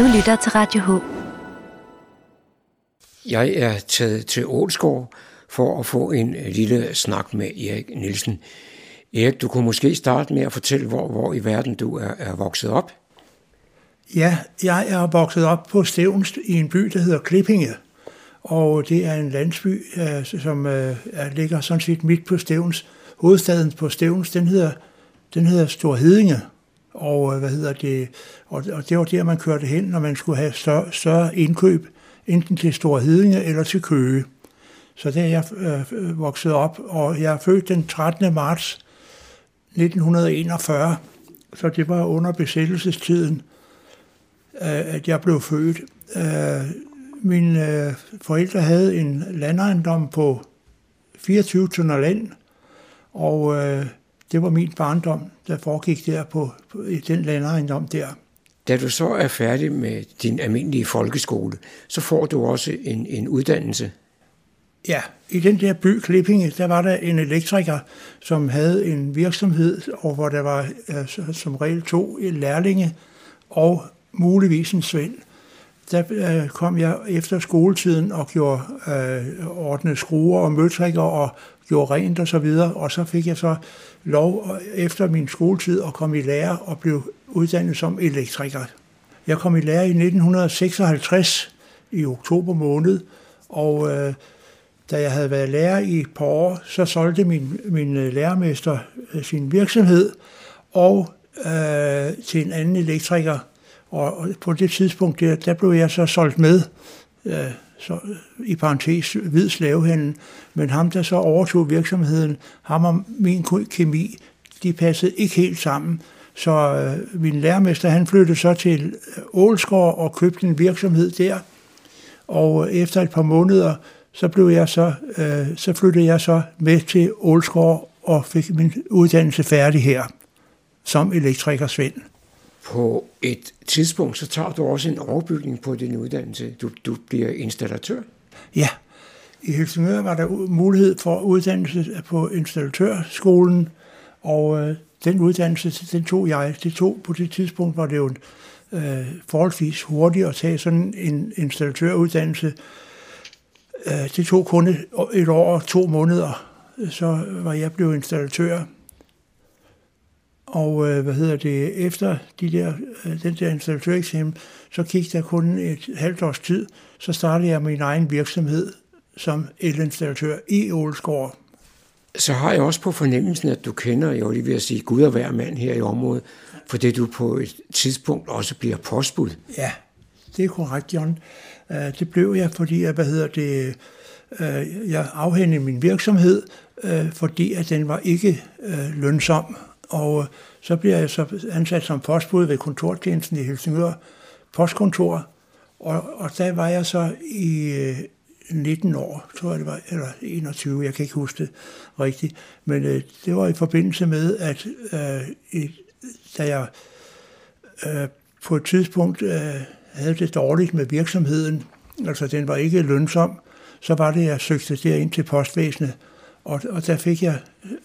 Du lytter til Radio H. Jeg er taget til Ålsgård for at få en lille snak med Erik Nielsen. Erik, du kunne måske starte med at fortælle, hvor, hvor i verden du er, er vokset op. Ja, jeg er vokset op på Stævns i en by, der hedder Klippinge. Og det er en landsby, øh, som øh, ligger sådan set midt på Stævns. Hovedstaden på Stævns, den hedder, den hedder Stor Hedinge. Og, øh, hvad hedder det, og, og det var der, man kørte hen, når man skulle have større, større indkøb, enten til Store Hedinge eller til Køge. Så der er jeg øh, vokset op, og jeg er født den 13. marts 1941, så det var under besættelsestiden, øh, at jeg blev født. Øh, mine øh, forældre havde en landejendom på 24 tønder land, og øh, det var min barndom, der foregik der på, på i den landejendom der. Da du så er færdig med din almindelige folkeskole, så får du også en, en uddannelse. Ja, i den der by Klippinge, der var der en elektriker, som havde en virksomhed, og hvor der var øh, som regel to lærlinge og muligvis en svend. Der øh, kom jeg efter skoletiden og gjorde øh, ordnet skruer og møtrikker og gjorde rent og så videre, og så fik jeg så lov øh, efter min skoletid at komme i lære og blev uddannet som elektriker. Jeg kom i lære i 1956 i oktober måned, og øh, da jeg havde været lærer i et par år, så solgte min, min øh, lærermester øh, sin virksomhed og øh, til en anden elektriker. Og, på det tidspunkt, der, der blev jeg så solgt med, øh, så, i parentes hvid slavehandel. Men ham, der så overtog virksomheden, ham og min kemi, de passede ikke helt sammen. Så øh, min lærermester, han flyttede så til øh, Ålsgård og købte en virksomhed der. Og øh, efter et par måneder, så blev jeg så, øh, så flyttede jeg så med til Ålsgård og fik min uddannelse færdig her som elektriker Svend. På et tidspunkt, så tager du også en overbygning på din uddannelse. Du, du bliver installatør. Ja, i Helsingør var der mulighed for uddannelse på installatørskolen, og øh, den uddannelse, den tog jeg. Det tog på det tidspunkt, var det jo øh, forholdsvis hurtigt at tage sådan en installatøruddannelse, Øh, det tog kun et, et år og to måneder, øh, så var jeg blevet installatør. Og øh, hvad hedder det, efter de der, øh, den der installatøreksamen, så gik der kun et halvt års tid, så startede jeg min egen virksomhed som elinstallatør i Ålesgård. Så har jeg også på fornemmelsen, at du kender, jeg lige ved at sige, Gud og hver mand her i området, fordi du på et tidspunkt også bliver postbud. Ja, det er korrekt, John. Øh, det blev jeg, fordi jeg, hvad hedder det, øh, jeg afhændede min virksomhed, fordi at den var ikke lønsom. Og øh, så bliver jeg så ansat som postbud ved kontortjenesten i Helsingør postkontor, og, og der var jeg så i øh, 19 år, tror jeg det var, eller 21, jeg kan ikke huske det rigtigt. Men øh, det var i forbindelse med, at øh, da jeg øh, på et tidspunkt øh, havde det dårligt med virksomheden, altså den var ikke lønsom, så var det, jeg søgte derind til postvæsenet, og, og der fik jeg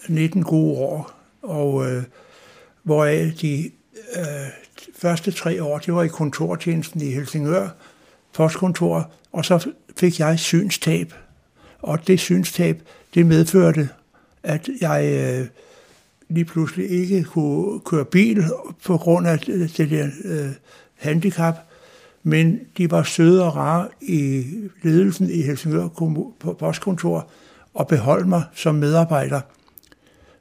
19 gode år, og øh, hvoraf de øh, første tre år, det var i kontortjenesten i Helsingør, postkontor, og så fik jeg synstab. Og det synstab, det medførte, at jeg øh, lige pludselig ikke kunne køre bil på grund af det der øh, handicap, men de var søde og rare i ledelsen i Helsingør postkontor og beholdt mig som medarbejder.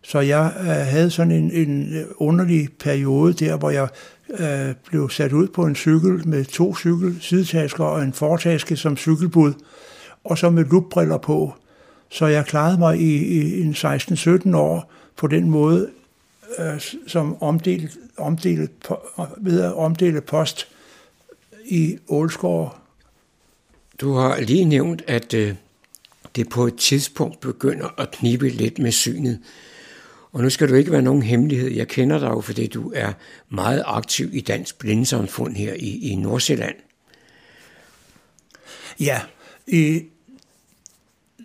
Så jeg øh, havde sådan en, en øh, underlig periode der, hvor jeg øh, blev sat ud på en cykel med to cykel, sidetasker og en fortaske som cykelbud, og så med lupbriller på. Så jeg klarede mig i, i en 16-17 år på den måde, øh, som omdelt, omdelt, ved at omdele post i Ålsgård. Du har lige nævnt, at øh, det på et tidspunkt begynder at knibe lidt med synet. Og nu skal du ikke være nogen hemmelighed. Jeg kender dig jo, fordi du er meget aktiv i Dansk Blindesamfund her i, i Nordsjælland. Ja, i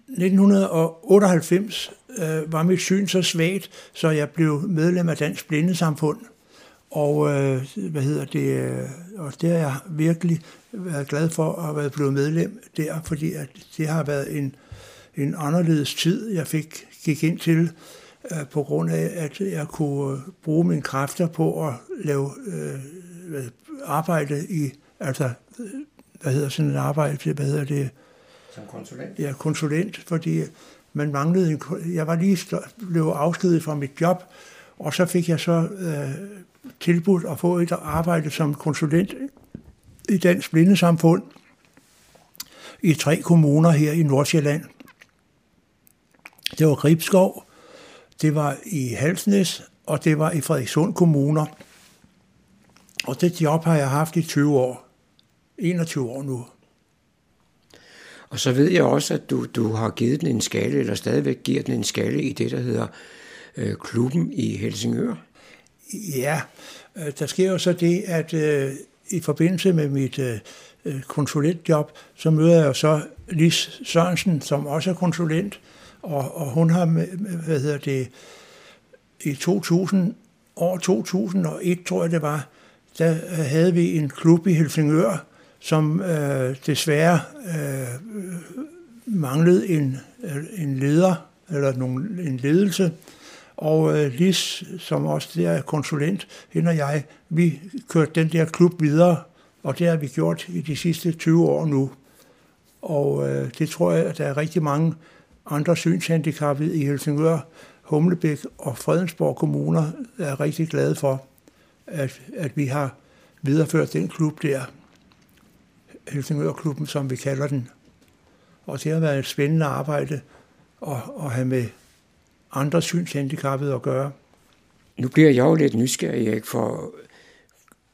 1998 øh, var mit syn så svagt, så jeg blev medlem af Dansk Blindesamfund. Og øh, hvad hedder det, øh, og det har jeg virkelig været glad for at have blevet medlem der, fordi at det har været en, en anderledes tid, jeg fik gik ind til, øh, på grund af, at jeg kunne øh, bruge mine kræfter på at lave øh, arbejde i, altså, øh, hvad hedder sådan et arbejde, hvad hedder det? Som konsulent? Ja, konsulent, fordi man manglede en, jeg var lige blevet afskedet fra mit job, og så fik jeg så øh, tilbudt at få et arbejde som konsulent i Dansk Blindesamfund i tre kommuner her i Nordsjælland. Det var Gribskov, det var i Halsnæs, og det var i Frederikssund kommuner. Og det job har jeg haft i 20 år. 21 år nu. Og så ved jeg også, at du, du har givet den en skale, eller stadigvæk giver den en skale i det, der hedder øh, klubben i Helsingør. Ja, øh, der sker jo så det, at øh, i forbindelse med mit øh, øh konsulentjob, så møder jeg så Lis Sørensen, som også er konsulent, og, og hun har, med, hvad hedder det, i 2000, år 2001, tror jeg det var, der øh, havde vi en klub i Helsingør, som øh, desværre øh, manglede en, øh, en leder, eller nogen, en ledelse. Og øh, Lis, som også der er konsulent, hende og jeg, vi kørte den der klub videre, og det har vi gjort i de sidste 20 år nu. Og øh, det tror jeg, at der er rigtig mange andre synshandicappede i Helsingør, Humlebæk og Fredensborg kommuner er rigtig glade for, at, at vi har videreført den klub der, Helsingør-klubben, som vi kalder den. Og det har været et spændende arbejde at, at have med andre synshandicappede at gøre. Nu bliver jeg jo lidt nysgerrig, ikke, for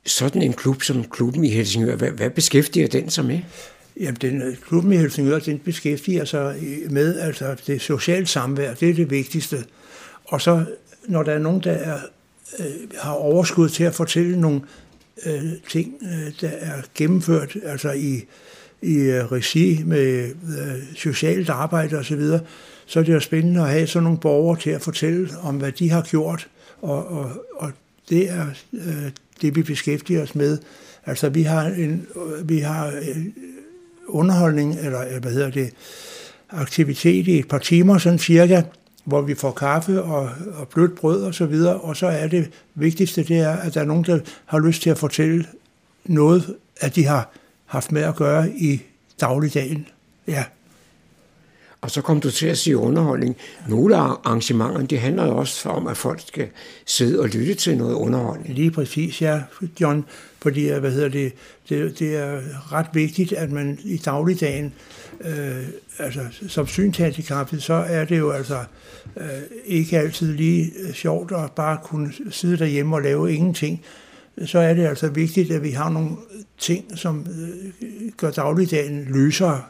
sådan en klub som klubben i Helsingør, hvad, hvad beskæftiger den sig med? Jamen, den, øh, klubben i Helsingør, den beskæftiger sig øh, med altså det sociale samvær, det er det vigtigste. Og så, når der er nogen, der er, øh, har overskud til at fortælle nogle øh, ting, øh, der er gennemført altså i, i øh, regi med øh, socialt arbejde osv., så, så er det jo spændende at have sådan nogle borgere til at fortælle om, hvad de har gjort, og, og, og det er øh, det, vi beskæftiger os med. Altså, vi har, en, øh, vi har underholdning, eller øh, hvad hedder det, aktivitet i et par timer, sådan cirka, hvor vi får kaffe og, og blødt brød og så videre, og så er det vigtigste, det er, at der er nogen, der har lyst til at fortælle noget, at de har haft med at gøre i dagligdagen. Ja. Og så kom du til at sige underholdning. Nogle af arrangementerne, det handler jo også om, at folk skal sidde og lytte til noget underholdning. Lige præcis, ja, John. Fordi, øh, hvad hedder det, det, det er ret vigtigt, at man i dagligdagen, øh, altså som synshandicappet, så er det jo altså øh, ikke altid lige øh, sjovt at bare kunne sidde derhjemme og lave ingenting. Så er det altså vigtigt, at vi har nogle ting, som øh, gør dagligdagen løsere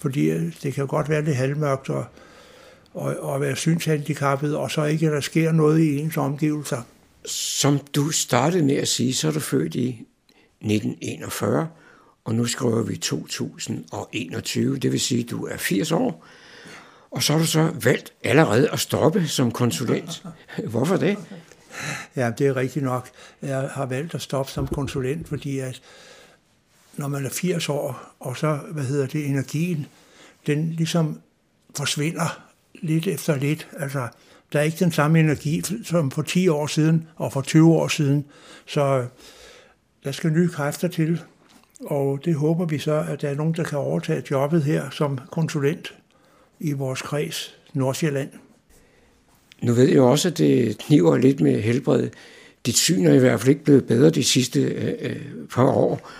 fordi øh, det kan godt være lidt halvmørkt og, og, og være synshandicappet, og så ikke, at der sker noget i ens omgivelser. Som du startede med at sige, så er du født i 1941, og nu skriver vi 2021, det vil sige, at du er 80 år, og så har du så valgt allerede at stoppe som konsulent. Hvorfor det? Ja, det er rigtigt nok. Jeg har valgt at stoppe som konsulent, fordi at når man er 80 år, og så, hvad hedder det, energien, den ligesom forsvinder lidt efter lidt. Altså, der er ikke den samme energi som for 10 år siden og for 20 år siden. Så der skal nye kræfter til, og det håber vi så, at der er nogen, der kan overtage jobbet her som konsulent i vores kreds, Nordsjælland. Nu ved jeg også, at det kniver lidt med helbredet. Dit syn er i hvert fald ikke blevet bedre de sidste øh, øh par år.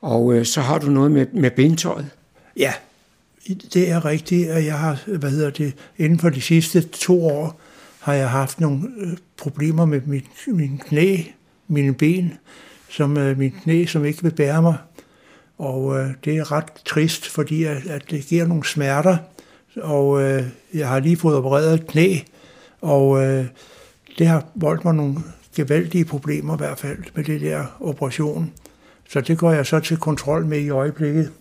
Og øh, så har du noget med, med bentøjet. Ja, det er rigtigt, at jeg har, hvad hedder det, inden for de sidste to år, har jeg haft nogle øh, problemer med mit, min knæ, mine ben, som øh, min knæ, som ikke vil bære mig. Og øh, det er ret trist, fordi at, at det giver nogle smerter, og øh, jeg har lige fået opereret et knæ, og øh, det har voldt mig nogle gevaldige problemer i hvert fald med det der operation. Så det går jeg så til kontrol med i øjeblikket.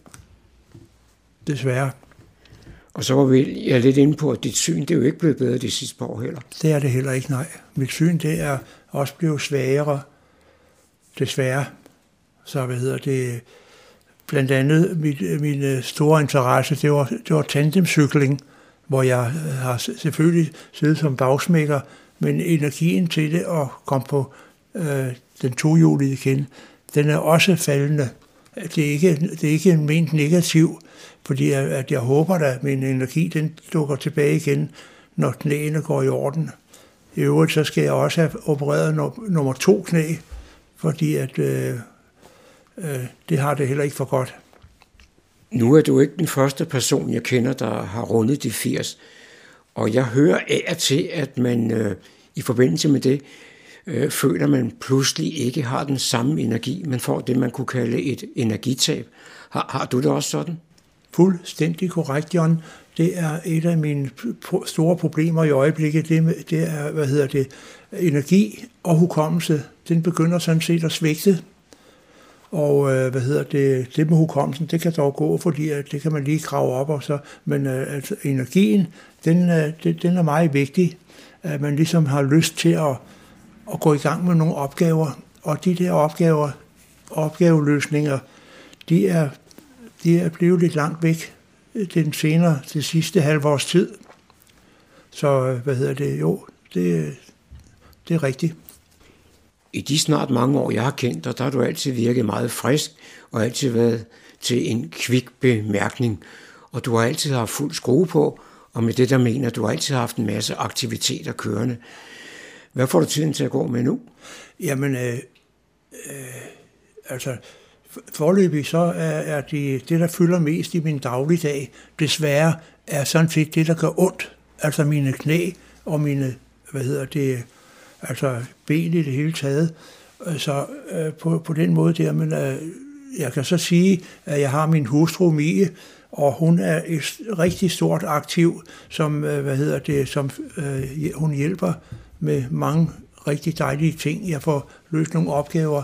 Desværre. Og så var vi jeg lidt inde på, at dit syn det er jo ikke blevet bedre de sidste par år heller. Det er det heller ikke, nej. Mit syn det er også blevet svagere, desværre. Så hvad hedder det, blandt andet mit, min store interesse, det var, det var tandemcykling, hvor jeg har selvfølgelig siddet som bagsmækker, men energien til det at komme på øh, den tohjulige igen, den er også faldende. Det er ikke, det er ikke ment negativ, fordi jeg, at jeg håber, at min energi den dukker tilbage igen, når knæene går i orden. I øvrigt så skal jeg også have opereret nummer to knæ, fordi at, øh, øh, det har det heller ikke for godt. Nu er du ikke den første person, jeg kender, der har rundet de 80. Og jeg hører af og til, at man øh, i forbindelse med det øh, føler, man pludselig ikke har den samme energi. Man får det, man kunne kalde et energitab. Har, har du det også sådan? Fuldstændig korrekt, John. Det er et af mine store problemer i øjeblikket. Det, det er, hvad hedder det, energi og hukommelse. Den begynder sådan set at svigte. Og øh, hvad hedder det, det med hukommelsen, det kan dog gå, fordi at det kan man lige grave op og så, men øh, altså, energien, den, øh, det, den er meget vigtig, at man ligesom har lyst til at, at gå i gang med nogle opgaver, og de der opgaver, opgaveløsninger, de er, de er blevet lidt langt væk øh, den senere, det sidste halvårs tid. Så øh, hvad hedder det, jo, det, øh, det er rigtigt. I de snart mange år, jeg har kendt dig, der har du altid virket meget frisk, og altid været til en kvik bemærkning. Og du har altid haft fuld skrue på, og med det der mener, du har altid haft en masse aktiviteter kørende. Hvad får du tiden til at gå med nu? Jamen, øh, øh, altså, forløbig så er, er det, det, der fylder mest i min dagligdag, desværre er sådan set det, der gør ondt. Altså mine knæ og mine, hvad hedder det, altså ben i det hele taget. Så øh, på, på den måde der, men øh, jeg kan så sige, at jeg har min hustru Mie, og hun er et rigtig stort aktiv, som, øh, hvad hedder det, som øh, hun hjælper med mange rigtig dejlige ting. Jeg får løst nogle opgaver,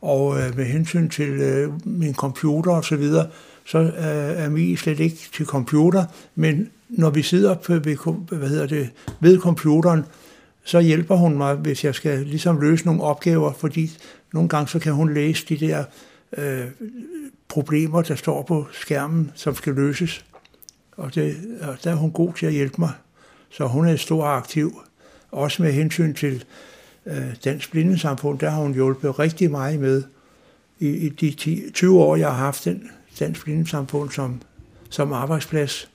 og øh, med hensyn til øh, min computer og så videre, så øh, er Mie slet ikke til computer, men når vi sidder på, ved, hvad hedder det, ved computeren, så hjælper hun mig, hvis jeg skal ligesom løse nogle opgaver, fordi nogle gange så kan hun læse de der øh, problemer, der står på skærmen, som skal løses. Og, det, og der er hun god til at hjælpe mig. Så hun er et stor aktiv. Også med hensyn til øh, Dansk Blindesamfund, der har hun hjulpet rigtig meget med. I, i de 10, 20 år, jeg har haft den Dansk Blindesamfund som, som arbejdsplads,